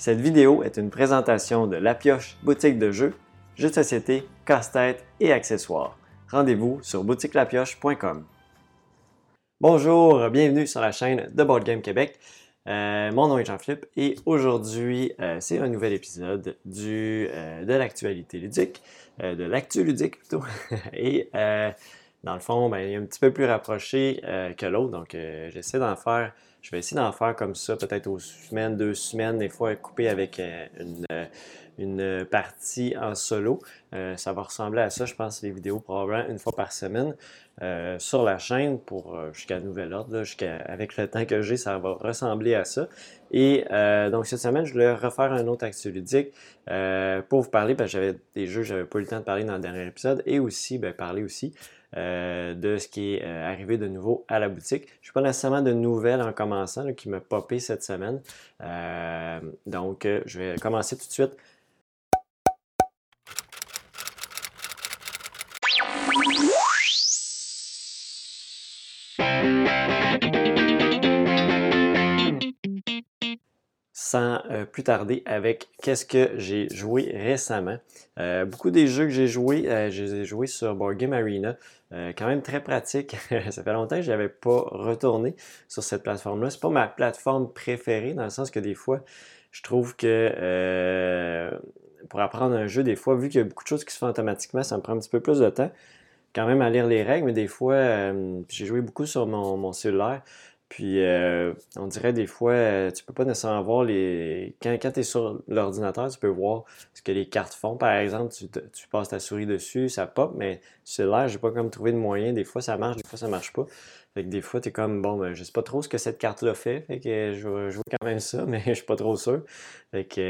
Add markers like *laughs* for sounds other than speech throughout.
Cette vidéo est une présentation de La Pioche boutique de jeux, jeux de société, casse-tête et accessoires. Rendez-vous sur boutiquelapioche.com. Bonjour, bienvenue sur la chaîne de Board Game Québec. Euh, mon nom est Jean-Philippe et aujourd'hui, euh, c'est un nouvel épisode euh, de l'actualité ludique, de l'actu ludique plutôt. *laughs* et dans le fond, ben, il est un petit peu plus rapproché que l'autre, donc j'essaie d'en faire je vais essayer d'en faire comme ça, peut-être aux semaines, deux semaines, des fois couper avec euh, euh, une, partie en solo. Euh, ça va ressembler à ça, je pense, les vidéos probablement une fois par semaine sur la chaîne pour jusqu'à nouvel ordre. Jusqu'à, avec le temps que j'ai, ça va ressembler à ça. Et donc cette semaine, je voulais refaire un autre actu ludique pour vous parler, parce que j'avais des jeux, j'avais pas eu le temps de parler dans le dernier épisode, et aussi ben, parler aussi euh, de ce qui est euh, arrivé de nouveau à la boutique. Je n'ai pas nécessairement de nouvelles en commençant qui m'a popé cette semaine. Euh, donc, je vais commencer tout de suite sans euh, plus tarder avec qu'est-ce que j'ai joué récemment. Euh, beaucoup des jeux que j'ai joués, euh, j'ai joué sur Board Game Arena. quand même très pratique. *laughs* Ça fait longtemps que je n'avais pas retourné sur cette plateforme-là. C'est pas ma plateforme préférée, dans le sens que des fois, je trouve que pour apprendre un jeu, des fois, vu qu'il y a beaucoup de choses qui se font automatiquement, ça me prend un petit peu plus de temps quand même à lire les règles, mais des fois, j'ai joué beaucoup sur mon cellulaire. Puis, euh, on dirait des fois, euh, tu peux pas nécessairement voir les. Quand, quand tu es sur l'ordinateur, tu peux voir ce que les cartes font. Par exemple, tu, tu passes ta souris dessus, ça pop, mais c'est là, j'ai pas comme trouvé de moyen. Des fois, ça marche, des fois, ça marche pas. Fait que des fois, tu es comme, bon, ben, je sais pas trop ce que cette carte-là fait. Fait que je vais jouer quand même ça, *laughs* mais je suis pas trop sûr. Fait que,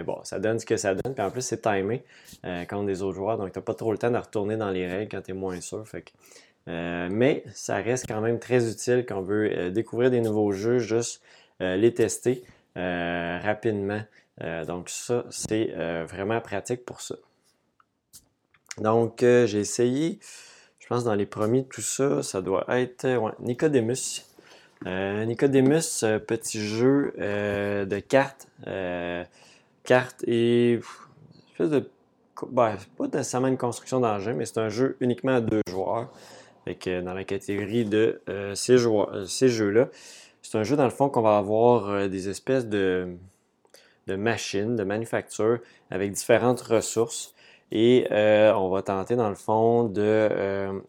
euh, bon, ça donne ce que ça donne. Puis en plus, c'est timé euh, contre des autres joueurs. Donc, tu pas trop le temps de retourner dans les règles quand tu es moins sûr. Fait que, euh, mais ça reste quand même très utile quand on veut euh, découvrir des nouveaux jeux, juste euh, les tester rapidement. donc ça, c'est vraiment pratique pour ça. Donc j'ai essayé, je pense dans les premiers tout ça, ça doit être Nicodemus. Nicodemus, petit jeu de cartes. cartes et espèce ben, pas nécessairement une construction d'engin, mais c'est un jeu uniquement à deux joueurs dans la catégorie de euh, ces, euh, ces jeux-là, c'est un jeu dans le fond qu'on va avoir euh, des espèces de, de, machines, de manufactures avec différentes ressources. Et on va tenter dans le fond de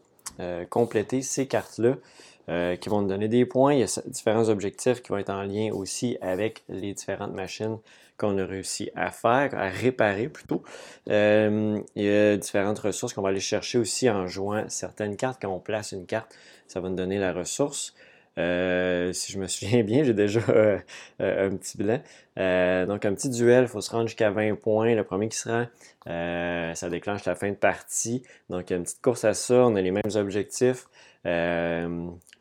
compléter ces cartes-là qui vont nous donner des points. Il y a différents objectifs qui vont être en lien aussi avec les différentes machines qu'on a réussi à faire, à réparer plutôt. Euh, il y a différentes ressources qu'on va aller chercher aussi en jouant certaines cartes. Quand on place une carte, ça va nous donner la ressource. Euh, si je me *laughs* souviens bien, j'ai déjà euh, un petit blanc. donc, un petit duel, il faut se rendre jusqu'à 20 points. Le premier qui se rend, ça déclenche la fin de partie. Donc, il y a une petite course à ça. On a les mêmes objectifs.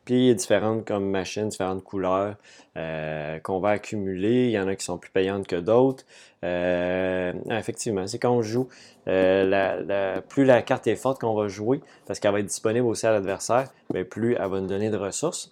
Puis il y a différentes comme machines, différentes couleurs euh, qu'on va accumuler. Il y en a qui sont plus payantes que d'autres. Euh, effectivement, c'est quand on joue, euh, plus la carte est forte qu'on va jouer, parce qu'elle va être disponible aussi à l'adversaire, plus elle va nous donner de ressources.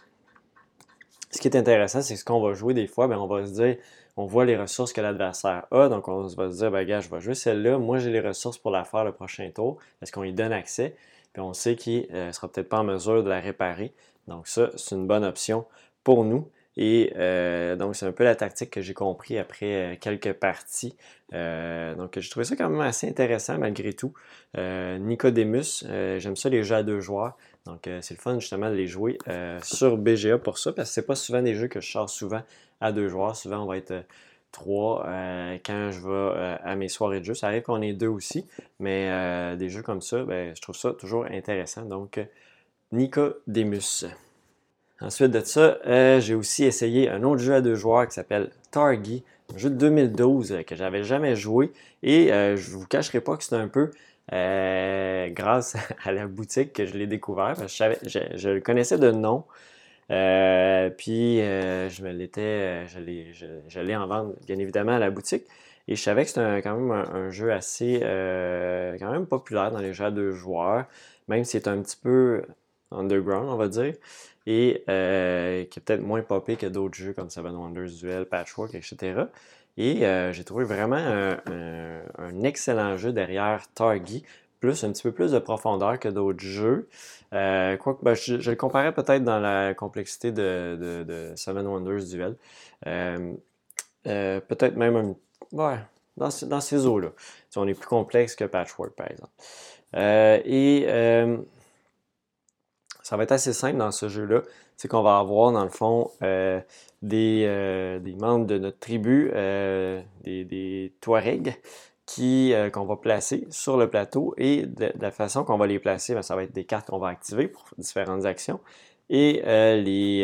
Ce qui est intéressant, c'est ce qu'on va jouer des fois, bien, on va se dire, on voit les ressources que l'adversaire a, donc on va se dire, ben, gars, je vais jouer celle-là, moi j'ai les ressources pour la faire le prochain tour, est-ce qu'on lui donne accès? Puis on sait qu'il ne sera peut-être pas en mesure de la réparer. Donc ça, c'est une bonne option pour nous. Et euh, donc, c'est un peu la tactique que j'ai compris après euh, quelques parties. Euh, donc, j'ai trouvé ça quand même assez intéressant malgré tout. Nicodemus, j'aime ça les jeux à deux joueurs. Donc, c'est le fun justement de les jouer sur BGA pour ça, parce que c'est pas souvent des jeux que je sors souvent à deux joueurs. Souvent, on va être trois quand je vais à mes soirées de jeu. Ça arrive qu'on ait deux aussi, mais des jeux comme ça, ben, je trouve ça toujours intéressant. Donc, Nicodemus. Ensuite de ça, euh, j'ai aussi essayé un autre jeu à deux joueurs qui s'appelle Targi, un jeu de 2012 euh, que j'avais jamais joué. Et euh, je ne vous cacherai pas que c'est un peu grâce *laughs* à la boutique que je l'ai découvert. je, le connaissais de nom. puis je me l'étais, je en vente bien évidemment à la boutique. Et je savais que c'était quand même un, jeu assez quand même populaire dans les jeux à deux joueurs, même si c'est un petit peu underground, on va dire, et euh, qui est peut-être moins popé que d'autres jeux comme Seven Wonders, Duel, Patchwork, etc. Et j'ai trouvé vraiment un, excellent jeu derrière Targi, plus un petit peu plus de profondeur que d'autres jeux. quoique, ben, je, le comparais peut-être dans la complexité de, Seven Wonders Duel. peut-être même un, ouais, dans, dans ces eaux-là. on est plus complexe que Patchwork, par exemple. et ça va être assez simple dans ce jeu-là. C'est qu'on va avoir, dans le fond, euh, euh, des, membres de notre tribu, euh, des, Touaregs, qu'on va placer sur le plateau. Et de, la façon qu'on va les placer, ben, ça va être des cartes qu'on va activer pour différentes actions. Et les,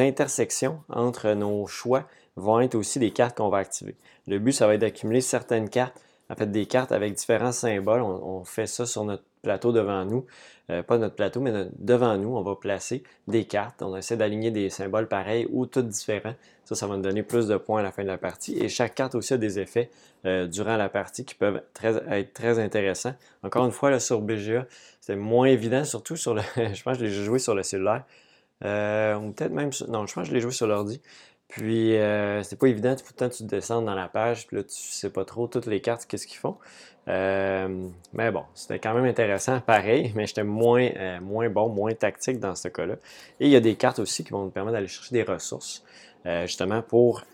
intersections entre nos choix vont être aussi des cartes qu'on va activer. Le but, ça va être d'accumuler certaines cartes, en fait des cartes avec différents symboles. on fait ça sur notre plateau devant nous, euh, pas notre plateau, mais devant nous, on va placer des cartes. On essaie d'aligner des symboles pareils ou tous différents. Ça, ça va nous donner plus de points à la fin de la partie. Et chaque carte aussi a des effets euh, durant la partie qui peuvent être très intéressants. Encore une fois, là, sur BGA, c'est moins évident, surtout sur le. *laughs* je pense que je l'ai joué sur le cellulaire. Euh, ou peut-être même sur... Non, je pense que je l'ai joué sur l'ordi. Puis, euh, c'est pas évident, tout le temps, tu descends dans la page, puis là, tu sais pas trop toutes les cartes, qu'est-ce qu'ils font. Euh, mais bon, c'était quand même intéressant, *laughs* pareil, mais j'étais moins, euh, moins bon, moins tactique dans ce cas-là. Et il y a des cartes aussi qui vont nous permettre d'aller chercher des ressources, euh, justement pour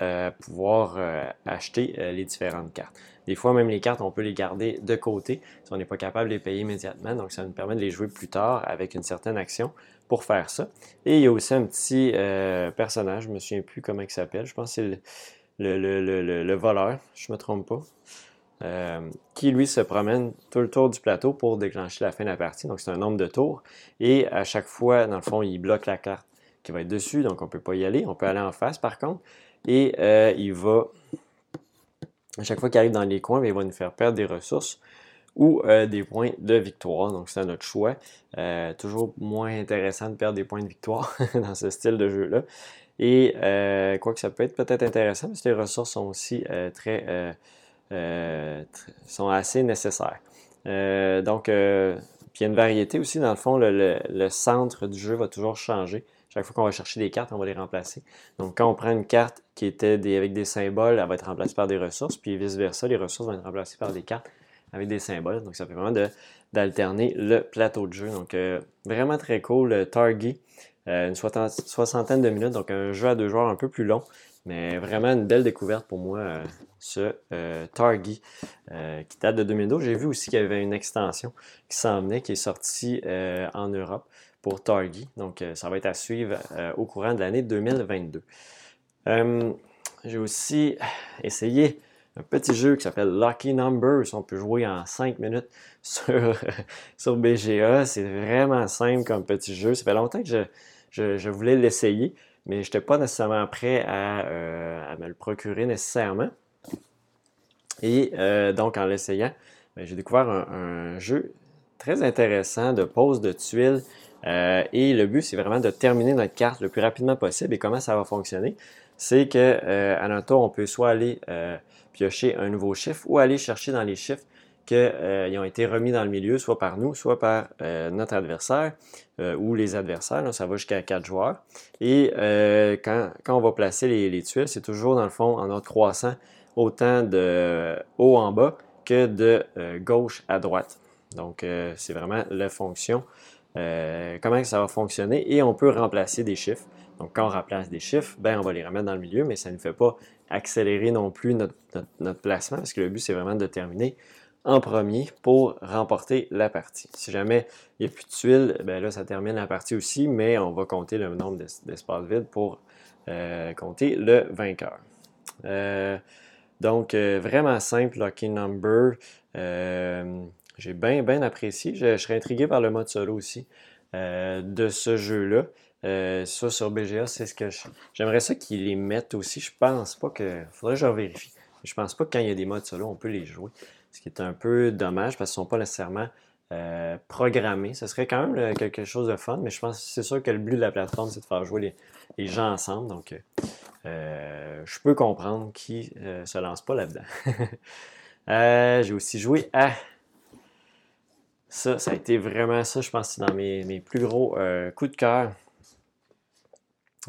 pouvoir acheter les différentes cartes. Des fois, même les cartes, on peut les garder de côté si on n'est pas capable de les payer immédiatement. Donc, ça nous permet de les jouer plus tard avec une certaine action pour faire ça. Et il y a aussi un petit personnage, je ne me souviens plus comment il s'appelle. Je pense que c'est le, le, voleur, je ne me trompe pas. Euh, qui lui se promène tout le tour du plateau pour déclencher la fin de la partie. Donc c'est un nombre de tours. Et à chaque fois, dans le fond, il bloque la carte qui va être dessus, donc on ne peut pas y aller. On peut aller en face par contre. Et euh, il va, à chaque fois qu'il arrive dans les coins, ben, il va nous faire perdre des ressources ou euh, des points de victoire. Donc c'est à notre choix. toujours moins intéressant de perdre des points de victoire *laughs* dans ce style de jeu-là. Et quoi que ça peut être peut-être intéressant, parce que les ressources sont aussi très euh, sont assez nécessaires. Euh, donc, euh, puis il y a une variété aussi, dans le fond, le, centre du jeu va toujours changer. Chaque fois qu'on va chercher des cartes, on va les remplacer. Donc, quand on prend une carte qui était avec des symboles, elle va être remplacée par des ressources, puis vice-versa, les ressources vont être remplacées par des cartes avec des symboles. Donc, ça fait vraiment d'alterner le plateau de jeu. Donc, vraiment très cool. Targi, une soixantaine de minutes, donc un jeu à deux joueurs un peu plus long, mais vraiment une belle découverte pour moi, euh, ce euh, Targi, euh, qui date de 2012. J'ai vu aussi qu'il y avait une extension qui s'en venait, qui est sortie en Europe pour Targi. Donc, ça va être à suivre au courant de l'année 2022. J'ai aussi essayé un petit jeu qui s'appelle Lucky Numbers. On peut jouer en 5 minutes *laughs* sur, sur BGA. C'est vraiment simple comme petit jeu. Ça fait longtemps que je voulais l'essayer mais je n'étais pas nécessairement prêt euh, à, me le procurer nécessairement. Et euh, donc, en l'essayant, ben, j'ai découvert un, jeu très intéressant de pose de tuiles. Euh, et le but, c'est vraiment de terminer notre carte le plus rapidement possible. Et comment ça va fonctionner? C'est qu'à notre tour, on peut soit aller piocher un nouveau chiffre ou aller chercher dans les chiffres qu'ils euh, ont été remis dans le milieu, soit par nous, soit par euh, notre adversaire euh, ou les adversaires. ça va jusqu'à quatre joueurs. Et quand, on va placer les, tuiles, c'est toujours dans le fond en ordre croissant, autant de haut en bas que de gauche à droite. Donc, c'est vraiment la fonction. comment ça va fonctionner et on peut remplacer des chiffres. Donc, quand on remplace des chiffres, ben, on va les remettre dans le milieu, mais ça ne fait pas accélérer non plus notre, placement parce que le but, c'est vraiment de terminer en premier pour remporter la partie. Si jamais il n'y a plus de tuiles, ben là, ça termine la partie aussi, mais on va compter le nombre d'espaces vides pour euh, compter le vainqueur. Euh, donc, euh, vraiment simple, Lucky Number. J'ai bien, bien apprécié. Je, serais intrigué par le mode solo aussi de ce jeu-là. Ça, sur BGA, c'est ce que j'aimerais ça qu'ils les mettent aussi. Je pense pas que. Faudrait que je vérifie. Je pense pas que quand il y a des modes solo, on peut les jouer ce qui est un peu dommage parce qu'ils sont pas nécessairement euh, programmés. Ce serait quand même euh, quelque chose de fun, mais je pense c'est sûr que le but de la plateforme, c'est de faire jouer les, gens ensemble. Donc, euh, je peux comprendre qui se lance pas là-dedans. *laughs* J'ai aussi joué à ça. Ça a été vraiment ça, je pense, c'est dans mes, mes, plus gros coups de cœur.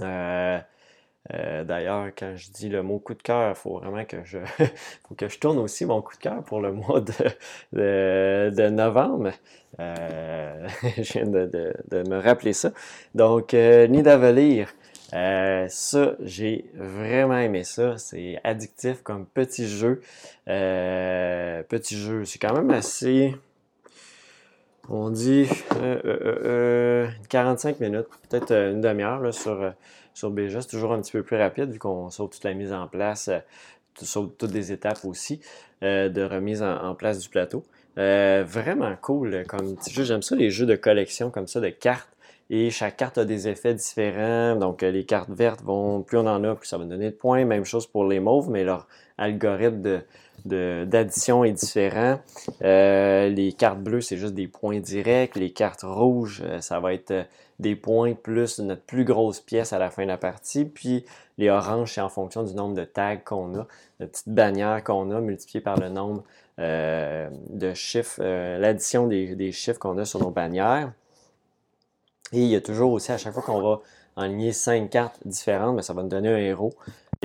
Euh, d'ailleurs, quand je dis le mot coup de cœur, il faut vraiment que je, *laughs* faut que je tourne aussi mon coup de cœur pour le mois de, de, novembre. Euh, *laughs* je viens de, de, me rappeler ça. Donc, euh, Nidavellir, euh, ça, j'ai vraiment aimé ça. C'est addictif comme petit jeu. Euh, petit jeu, c'est quand même assez. On dit 45 minutes, peut-être une demi-heure sur sur BGA, c'est toujours un petit peu plus rapide vu qu'on saute toute la mise en place, euh, saute toutes les étapes aussi euh, de remise en, place du plateau. Euh, vraiment cool comme petit jeu. J'aime ça, les jeux de collection comme ça, de cartes. Et chaque carte a des effets différents. Donc, les cartes vertes vont, plus on en a, plus ça va donner de points. Même chose pour les mauves, mais leur algorithme de, d'addition est différent. Euh, les cartes bleues, c'est juste des points directs. Les cartes rouges, euh, ça va être euh, des points plus notre plus grosse pièce à la fin de la partie. Puis les oranges, c'est en fonction du nombre de tags qu'on a, de petites bannières qu'on a multipliées par le nombre de chiffres, l'addition des, chiffres qu'on a sur nos bannières. Et il y a toujours aussi, à chaque fois qu'on va enligner cinq cartes différentes, ben, ça va nous donner un héros.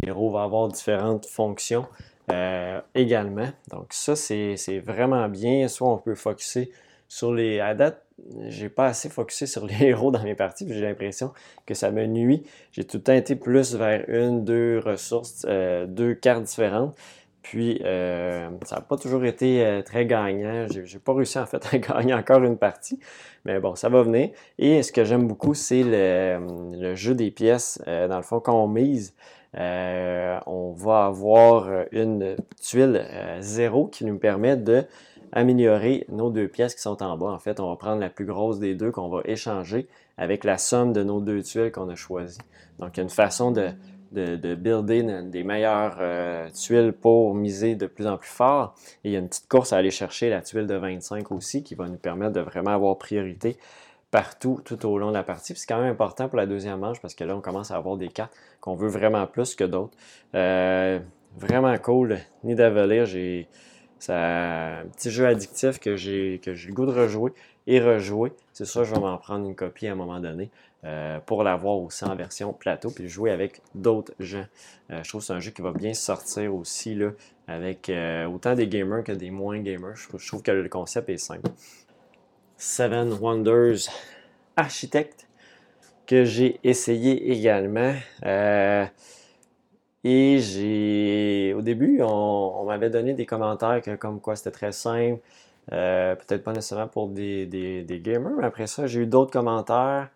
Le héros va avoir différentes fonctions. Euh, également. Donc ça, c'est vraiment bien. Soit on peut focuser sur les... À date, j'ai pas assez focusé sur les *laughs* héros dans mes parties, j'ai l'impression que ça me nuit. J'ai tout le temps été plus vers une, deux ressources, euh, deux cartes différentes. Puis, euh, ça n'a pas toujours été très gagnant. J'ai pas réussi en fait *laughs* à gagner encore une partie. Mais bon, ça va venir. Et ce que j'aime beaucoup, c'est le, jeu des pièces. dans le fond, quand on mise, euh, on va avoir une tuile euh, zéro qui nous permet de améliorer nos deux pièces qui sont en bas. En fait, on va prendre la plus grosse des deux qu'on va échanger avec la somme de nos deux tuiles qu'on a choisies. Donc, il y a une façon de, de, builder des meilleures euh, tuiles pour miser de plus en plus fort. Et il y a une petite course à aller chercher la tuile de 25 aussi qui va nous permettre de vraiment avoir priorité partout tout au long de la partie. C'est quand même important pour la deuxième manche parce que là, on commence à avoir des cartes qu'on veut vraiment plus que d'autres. Euh, vraiment cool. Nidavellir, j'ai c'est un petit jeu addictif que j'ai j'ai le goût de rejouer et rejouer. C'est ça, je vais m'en prendre une copie à un moment donné euh, pour l'avoir aussi en version plateau puis jouer avec d'autres gens. Euh, je trouve que c'est un jeu qui va bien sortir aussi là, avec autant des gamers que des moins gamers. je trouve que le concept est simple. Seven Wonders Architect que j'ai essayé également. Euh, et j'ai, au début, on, m'avait donné des commentaires comme quoi c'était très simple. Euh, peut-être pas nécessairement pour des, gamers, mais après ça, j'ai eu d'autres commentaires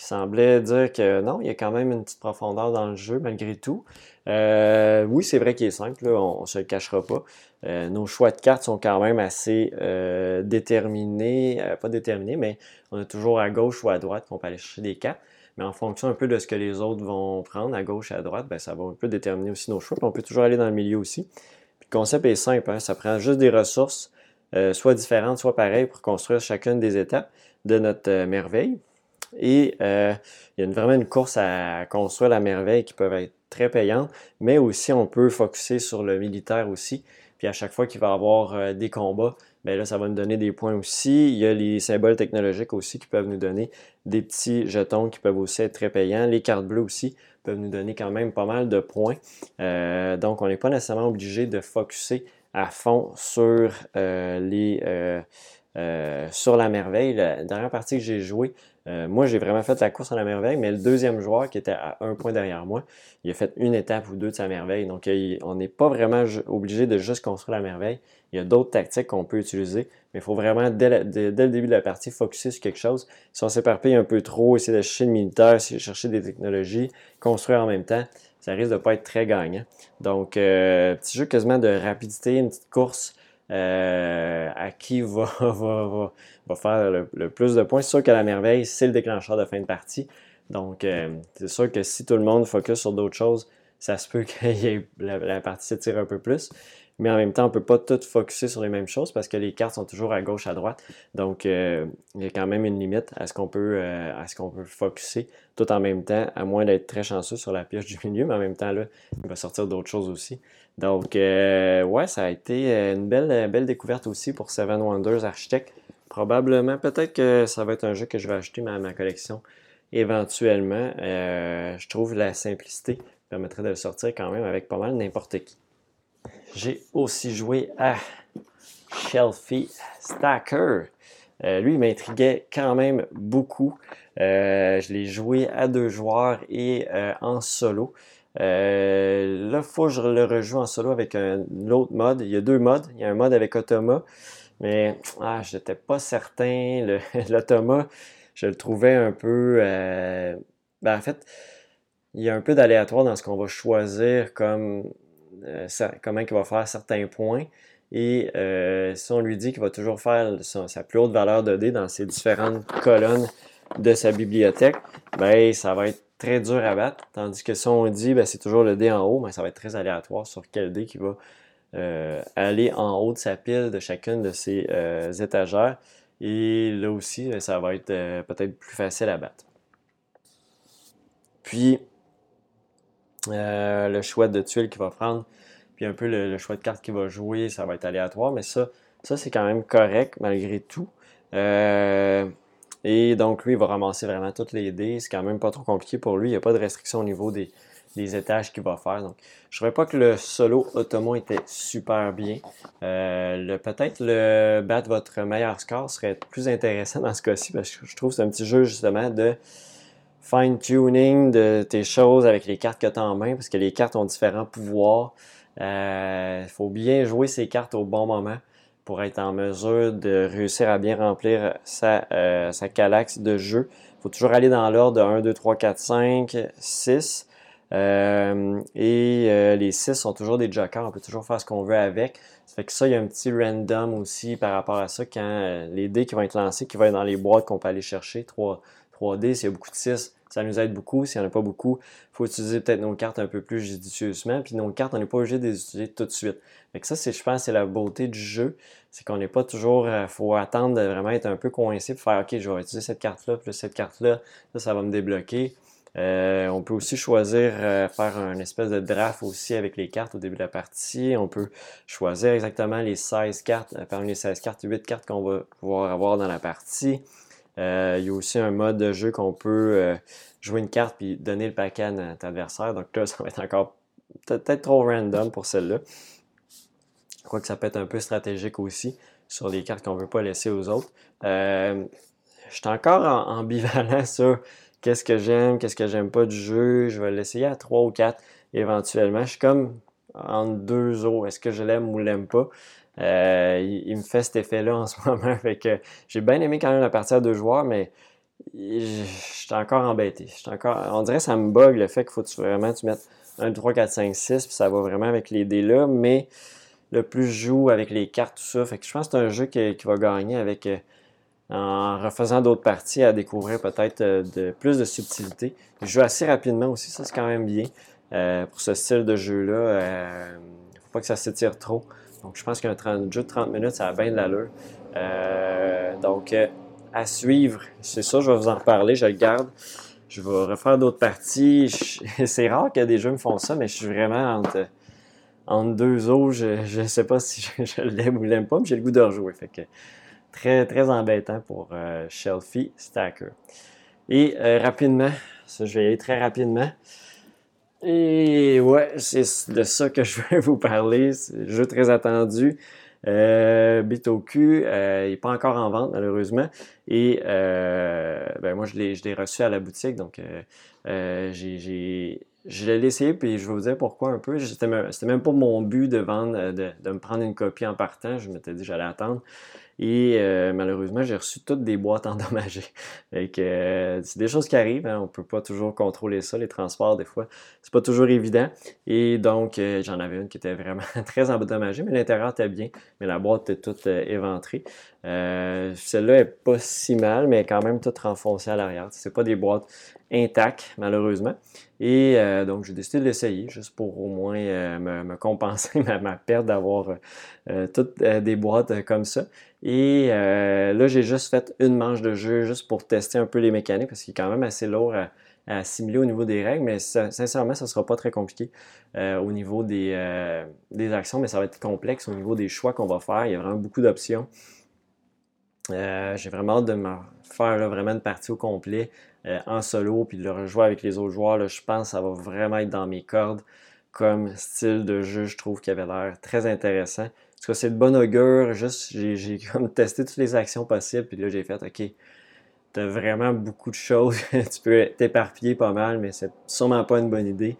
qui semblaient dire que non, il y a quand même une petite profondeur dans le jeu malgré tout. Euh, oui, c'est vrai qu'il est simple, on ne se le cachera pas. Euh, nos choix de cartes sont quand même assez euh, déterminés, pas déterminés, mais on a toujours à gauche ou à droite qu'on peut aller chercher des cartes. Mais en fonction un peu de ce que les autres vont prendre à gauche et à droite, ben, ça va un peu déterminer aussi nos choix. on peut toujours aller dans le milieu aussi. le concept est simple, hein. ça prend juste des ressources, soit différentes, soit pareilles, pour construire chacune des étapes de notre merveille. Et il y a vraiment une course à construire la merveille qui peut être très payante, mais aussi on peut focuser sur le militaire aussi. Puis à chaque fois qu'il va y avoir euh, des combats, bien là, ça va nous donner des points aussi. Il y a les symboles technologiques aussi qui peuvent nous donner des petits jetons qui peuvent aussi être très payants. Les cartes bleues aussi peuvent nous donner quand même pas mal de points. Euh, donc, on n'est pas nécessairement obligé de focuser à fond sur euh, sur la merveille. La dernière partie que j'ai jouée, euh, moi, j'ai vraiment fait la course à la merveille, mais le deuxième joueur qui était à un point derrière moi, il a fait une étape ou deux de sa merveille. Donc, on n'est pas vraiment obligé de juste construire la merveille. Il y a d'autres tactiques qu'on peut utiliser, mais il faut vraiment, dès, le début de la partie, focuser sur quelque chose. Si on s'éparpille un peu trop, essayer de chercher le militaire, essayer de chercher des technologies, construire en même temps, ça risque de pas être très gagnant. Donc, euh, petit jeu quasiment de rapidité, une petite course euh, à qui va, *laughs* va, va, faire le, plus de points. C'est sûr que la merveille, c'est le déclencheur de fin de partie. Donc, euh, c'est sûr que si tout le monde focus sur d'autres choses, ça se peut *laughs* que la, la partie s'étire un peu plus mais en même temps, on ne peut pas tout focuser sur les mêmes choses parce que les cartes sont toujours à gauche, à droite. Donc, euh, il y a quand même une limite à ce qu'on peut, euh, peut tout en même temps, à moins d'être très chanceux sur la pioche du milieu, mais en même temps, là, il va sortir d'autres choses aussi. Donc, euh, ouais, ça a été une belle, belle découverte aussi pour Seven Wonders Architect. Probablement, peut-être que ça va être un jeu que je vais acheter à ma collection éventuellement. je trouve la simplicité permettrait de le sortir quand même avec pas mal n'importe qui. J'ai aussi joué à Shelfie Stacker. Euh, lui, il m'intriguait quand même beaucoup. Euh, je l'ai joué à deux joueurs et euh, en solo. là, il faut que je le rejoue en solo avec un autre mode. Il y a deux modes. Il y a un mode avec Automa, mais ah, je n'étais pas certain. L'Automa, *laughs* je le trouvais un peu... Ben, en fait, il y a un peu d'aléatoire dans ce qu'on va choisir comme comment il va faire certains points. Et euh, si on lui dit qu'il va toujours faire sa plus haute valeur de dés dans ses différentes colonnes de sa bibliothèque, ben ça va être très dur à battre. Tandis que si on dit ben, c'est toujours le dé en haut, ben, ça va être très aléatoire sur quel dé qui va euh, aller en haut de sa pile de chacune de ses euh, étagères. Et là aussi, ça va être peut-être plus facile à battre. Puis, le choix de tuiles qu'il va prendre, puis un peu le, choix de cartes qu'il va jouer, ça va être aléatoire, mais ça, ça c'est quand même correct malgré tout. Euh, et donc lui, il va ramasser vraiment toutes les dés. C'est quand même pas trop compliqué pour lui. Il n'y a pas de restriction au niveau des, étages qu'il va faire. Donc, je ne trouvais pas que le solo Automo était super bien. Euh, peut-être le battre votre meilleur score serait plus intéressant dans ce cas-ci parce que je trouve que c'est un petit jeu justement de fine-tuning de tes choses avec les cartes que tu as en main parce que les cartes ont différents pouvoirs. Il euh, faut bien jouer ses cartes au bon moment pour être en mesure de réussir à bien remplir sa, euh, sa calaxe de jeu. Il faut toujours aller dans l'ordre de 1, 2, 3, 4, 5, 6. et euh, les 6 sont toujours des jokers, on peut toujours faire ce qu'on veut avec. Ça fait que ça, il y a un petit random aussi par rapport à ça quand les dés qui vont être lancés, qui vont être dans les boîtes qu'on peut aller chercher, 3, 3D, s'il y a beaucoup de 6, ça nous aide beaucoup. S'il n'y en a pas beaucoup, il faut utiliser peut-être nos cartes un peu plus judicieusement. Puis nos cartes, on n'est pas obligé de les utiliser tout de suite. Fait ça, c'est, je pense, c'est la beauté du jeu. C'est qu'on n'est pas toujours. Il euh, faut attendre de vraiment être un peu coincé pour faire OK, je vais utiliser cette carte-là, plus cette carte-là. Ça, ça va me débloquer. Euh, on peut aussi choisir euh, faire un espèce de draft aussi avec les cartes au début de la partie. On peut choisir exactement les 16 cartes, parmi les 16 cartes, 8 cartes qu'on va pouvoir avoir dans la partie. Euh, il y a aussi un mode de jeu qu'on peut euh, jouer une carte puis donner le paquet à notre adversaire. Donc là, *laughs* ça va être encore peut-être trop random pour celle-là. Je crois que ça peut être un peu stratégique aussi sur les cartes qu'on ne veut pas laisser aux autres. Euh, je suis encore ambivalent *laughs* sur qu'est-ce que j'aime, qu'est-ce que j'aime pas du jeu. Je vais l'essayer à 3 ou 4 éventuellement. Je suis comme entre deux eaux. Est-ce que je l'aime ou l'aime pas? Euh, il, me fait cet effet-là en ce *laughs* moment. Fait que j'ai bien aimé quand même la partie à deux joueurs, mais je suis encore embêté. On dirait que ça me bug le fait qu'il faut que vraiment tu mettes 1, 3, 4, 5, 6, puis ça va vraiment avec les dés là, mais le plus je joue avec les cartes, tout ça. Fait que je pense que c'est un jeu qui, va gagner avec euh, en refaisant d'autres parties à découvrir peut-être euh, de plus de subtilité. Je joue assez rapidement aussi, ça c'est quand même bien. pour ce style de jeu-là, il ne faut pas que ça s'étire trop. Donc, je pense qu'un jeu de 30 minutes, ça a bien de l'allure. Euh, donc, euh, à suivre, c'est ça, je vais vous en reparler, je le garde. Je vais refaire d'autres parties. *laughs* C'est rare que des jeux me font ça, mais je suis vraiment entre, deux eaux. Je ne sais pas si *laughs* je, l'aime ou l'aime pas, mais j'ai le goût de rejouer. Fait que très, très embêtant pour euh, Shelfie Stacker. Et rapidement, ça, je vais y aller très rapidement. Et ouais, c'est de ça que *laughs* je vais vous parler. C'est un jeu très attendu. Euh, Bitoku, euh, il n'est pas encore en vente malheureusement. Et euh, ben moi, je l'ai reçu à la boutique. Donc, euh, euh j'ai je l'ai laissé, puis je vous dire pourquoi un peu. C'était même, même pas mon but de vendre, de, de, me prendre une copie en partant. Je m'étais dit j'allais attendre. Et euh, malheureusement, j'ai reçu toutes des boîtes *laughs* endommagées. euh, c'est des choses qui arrivent. Hein. On ne peut pas toujours contrôler ça, les transports, des fois. C'est pas toujours évident. Et donc, euh, j'en avais une qui était vraiment *laughs* très endommagée, mais l'intérieur était bien. Mais la boîte était toute éventrée. Celle-là est pas si mal, mais quand même toute renfoncée à l'arrière. C'est pas des boîtes intactes, malheureusement. Et donc, j'ai décidé de l'essayer, juste pour au moins me, compenser *laughs* ma, perte d'avoir toutes des boîtes comme ça. Et euh, là, j'ai juste fait une manche de jeu juste pour tester un peu les mécaniques parce qu'il est quand même assez lourd à, assimiler au niveau des règles, mais sincèrement, ça ne sera pas très compliqué euh, au niveau euh, des, actions, mais ça va être complexe au niveau des choix qu'on va faire. Il y a vraiment beaucoup d'options. j'ai vraiment hâte de me faire vraiment une partie au complet en solo, puis de le rejouer avec les autres joueurs, je pense que ça va vraiment être dans mes cordes comme style de jeu. Je trouve qu'il avait l'air très intéressant. Parce que c'est de bon augure. Juste, j'ai *laughs* comme testé toutes les actions possibles, puis là, j'ai fait, OK, t'as vraiment beaucoup de choses. *laughs* tu peux t'éparpiller pas mal, mais c'est sûrement pas une bonne idée.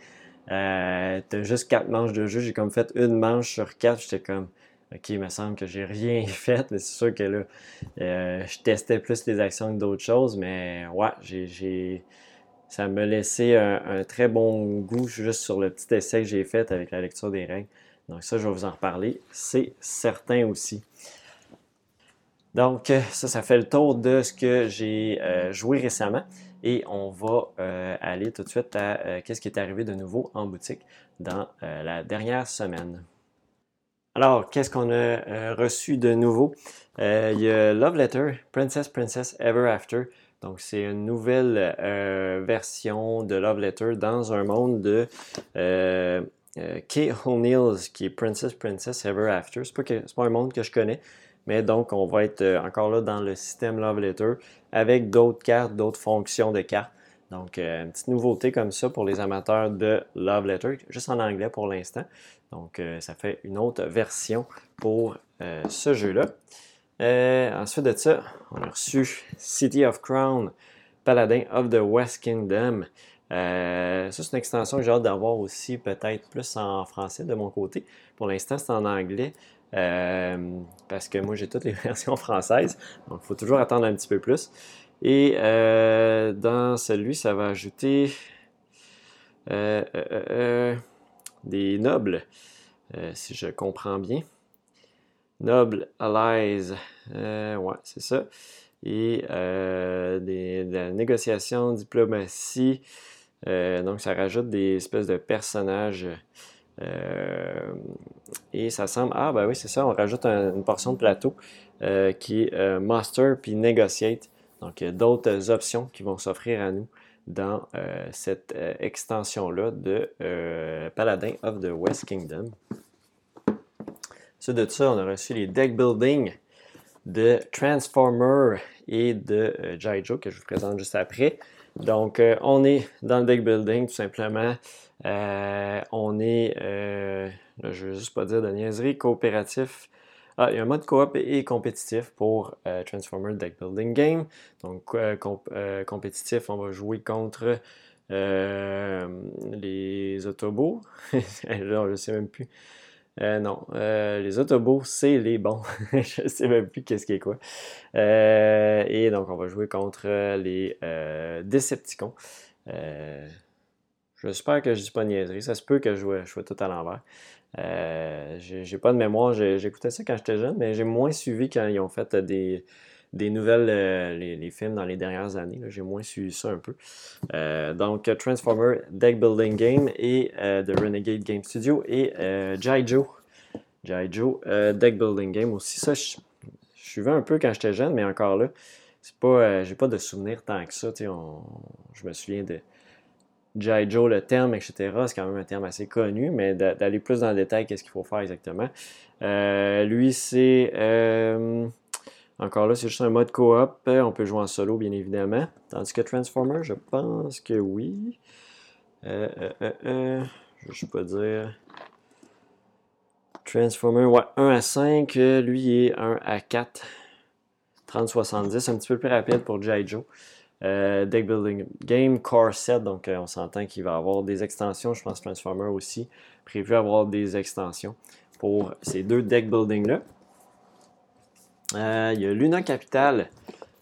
Euh, t'as juste quatre manches de jeu. J'ai comme fait une manche sur quatre. J'étais comme, OK, il me semble que j'ai rien *laughs* fait, mais c'est sûr que là, euh, je testais plus les actions que d'autres choses, mais ouais, j'ai, ça m'a laissé un, très bon goût juste sur le petit essai que j'ai fait avec la lecture des règles. Donc ça, je vais vous en reparler, c'est certain aussi. Donc ça, ça fait le tour de ce que j'ai euh, joué récemment et on va euh, aller tout de suite à qu'est-ce qui est arrivé de nouveau en boutique dans la dernière semaine. Alors, qu'est-ce qu'on a euh, reçu de nouveau? Euh, il y a Love Letter, Princess Princess Ever After. Donc, c'est une nouvelle euh, version de Love Letter dans un monde de Kate O'Neill's, qui est Princess Princess Ever After. C'est pas, pas un monde que je connais, mais donc on va être encore là dans le système Love Letter avec d'autres cartes, d'autres fonctions de cartes. Donc, une petite nouveauté comme ça pour les amateurs de Love Letter, juste en anglais pour l'instant. Donc, euh, ça fait une autre version pour euh, ce jeu-là. Euh, ensuite de ça, on a reçu City of Crown, Paladin of the West Kingdom. ça, c'est une extension que j'ai hâte d'avoir aussi, peut-être plus en français de mon côté. Pour l'instant, c'est en anglais. parce que moi j'ai toutes les *laughs* versions françaises, donc il faut toujours attendre un petit peu plus. Et dans celui, ça va ajouter des nobles, euh, si je comprends bien. Nobles allies, euh, ouais, c'est ça. Et euh, des, de la négociation, diplomatie. donc, ça rajoute des espèces de personnages. et ça semble. Ah, ben oui, c'est ça. On rajoute une portion de plateau qui est Master puis Negotiate. Donc, il y a d'autres options qui vont s'offrir à nous dans euh, cette euh, extension-là de euh, Paladin of the West Kingdom. Suite de ça, on a reçu les deck building de Transformer et de Jaijo que je vous présente juste après. Donc, on est dans le deck building tout simplement. on est, je ne veux juste pas dire de niaiserie, coopératif ah, il y a un mode coop et compétitif pour euh, Transformer Deck Building Game. Donc, euh, euh, compétitif, on va jouer contre les Autobots. *laughs* Là, je sais même plus. non, les Autobots, c'est les bons. *laughs* je ne sais même plus qu'est-ce qui est quoi. et donc, on va jouer contre les Decepticons. J'espère que je dis pas niaiserie. Ça se peut que je je tout à l'envers. Euh, j'ai pas de mémoire, j'écoutais ça quand j'étais jeune, mais j'ai moins suivi quand ils ont fait des, nouvelles, euh, les, films dans les dernières années. J'ai moins suivi ça un peu. Euh, donc, Transformer Deck Building Game et The Renegade Game Studio et Jaijo. Jaijo Deck Building Game aussi. Ça, je, suivais un peu quand j'étais jeune, mais encore là, c'est pas, j'ai pas de souvenirs tant que ça. je me souviens de Jai Joe, le terme, etc., c'est quand même un terme assez connu, mais d'aller plus dans le détail, qu'est-ce qu'il faut faire exactement. Euh, lui, c'est. Euh, encore là, c'est juste un mode coop. On peut jouer en solo, bien évidemment. Tandis que Transformer, je pense que oui. Euh, je ne pas dire. Transformer, ouais, 1 à 5. Lui est 1 à 4. 30-70, un petit peu plus rapide pour Jai Joe. Euh, deck Building Game Core Set, donc euh, on s'entend qu'il va avoir des extensions, je pense Transformer aussi, prévu avoir des extensions pour ces deux deck building-là. Euh, il y a Luna Capital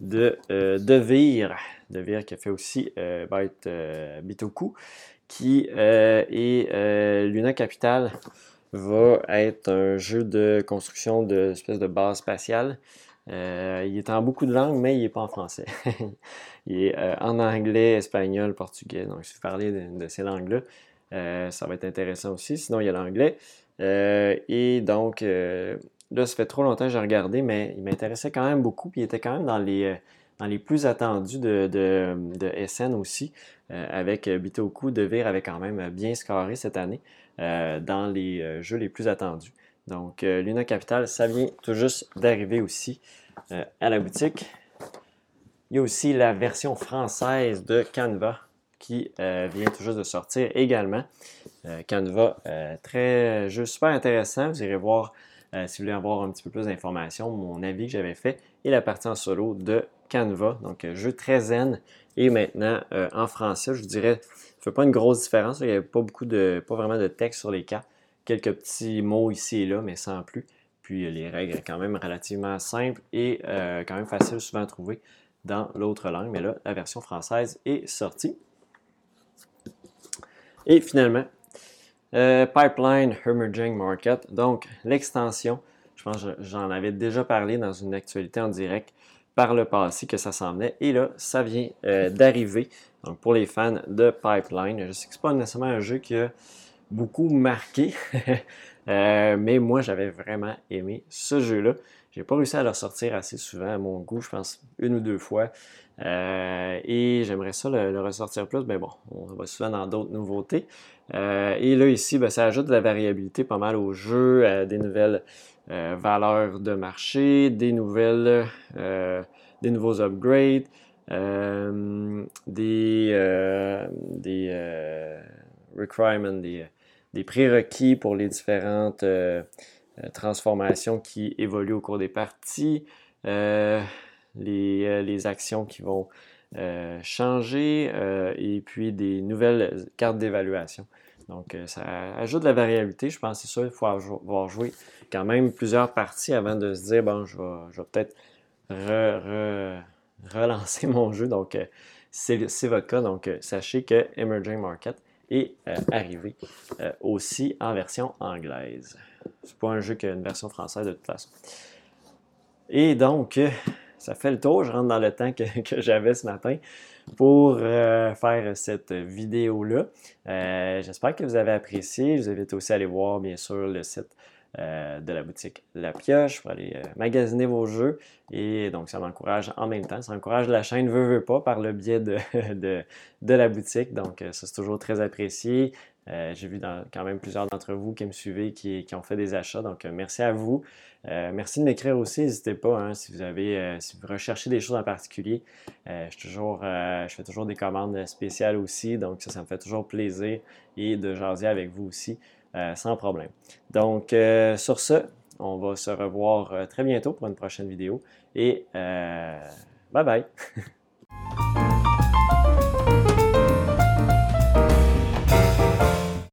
de Devir, Devir qui a fait aussi Byte Bitoku, qui est Luna Capital va être un jeu de construction de espèce de base spatiale. Il est en beaucoup de langues, mais il n'est pas en français. *laughs* Il est euh, en anglais, espagnol, portugais. Donc, si vous parlez de, ces langues-là, euh, ça va être intéressant aussi. Sinon, il y a l'anglais. Euh, et donc, là, ça fait trop longtemps que j'ai regardé, mais il m'intéressait quand même beaucoup. Puis il était quand même dans les, dans les plus attendus de, de, SN aussi, avec Bitoku. De Vire avait quand même bien scoré cette année dans les jeux les plus attendus. Donc, Luna Capital, ça vient tout juste d'arriver aussi à la boutique. Il y a aussi la version française de Canva qui euh, vient tout juste de sortir également. Euh, Canva, euh, très jeu super intéressant. Vous irez voir si vous voulez avoir un petit peu plus d'informations, mon avis que j'avais fait et la partie en solo de Canva. Donc, jeu très zen et maintenant en français, je vous dirais, ça ne fait pas une grosse différence. Il n'y a pas beaucoup de, pas vraiment de texte sur les cartes. Quelques petits mots ici et là, mais sans plus. Puis les règles quand même relativement simples et quand même faciles souvent à trouver dans l'autre langue. Mais là, la version française est sortie. Et finalement, euh, Pipeline Emerging Market, donc l'extension. Je pense que j'en avais déjà parlé dans une actualité en direct par le passé que ça s'en venait. Et là, ça vient euh, d'arriver. Donc pour les fans de Pipeline, je sais que ce n'est pas nécessairement un jeu qui a beaucoup marqué, *laughs* euh, mais moi j'avais vraiment aimé ce jeu-là. J'ai pas réussi à le ressortir assez souvent à mon goût, je pense une ou deux fois. Euh, et j'aimerais ça le, ressortir plus, mais bon, on va souvent dans d'autres nouveautés. Euh, et là, ici, ben, ça ajoute de la variabilité pas mal au jeu, des nouvelles valeurs de marché, des nouvelles, des nouveaux upgrades, des, des requirements, des, des prérequis pour les différentes transformations qui évoluent au cours des parties. Euh, les, actions qui vont euh, changer euh, et puis des nouvelles cartes d'évaluation. Donc, ça ajoute de la variabilité. Je pense c'est ça, il faut avoir joué quand même plusieurs parties avant de se dire, bon, je vais, peut-être relancer *laughs* mon jeu. Donc, c'est votre cas. Donc, sachez que Emerging Market est arrivé aussi en version anglaise. C'est pas un jeu qui a une version française de toute façon. Et donc, ça fait le tour. Je rentre dans le temps *laughs* que, j'avais ce matin pour euh, faire cette vidéo-là. Euh, j'espère que vous avez apprécié. Je vous invite aussi à aller voir, bien sûr, le site euh, de la boutique La Pioche pour aller magasiner vos jeux. Et donc, ça m'encourage en même temps. Ça encourage la chaîne Veux, veux pas par le biais de, *laughs* la boutique. Donc, ça, c'est toujours très apprécié. J'ai vu quand même plusieurs d'entre vous qui me suivez, qui, qui, ont fait des achats. Donc, merci à vous. Euh, merci de m'écrire aussi, n'hésitez pas hein, si vous avez euh, si vous recherchez des choses en particulier. Euh, je, toujours, je fais toujours des commandes spéciales aussi, donc ça, ça me fait toujours plaisir et de jaser avec vous aussi sans problème. Donc sur ce, on va se revoir très bientôt pour une prochaine vidéo et bye bye! *laughs*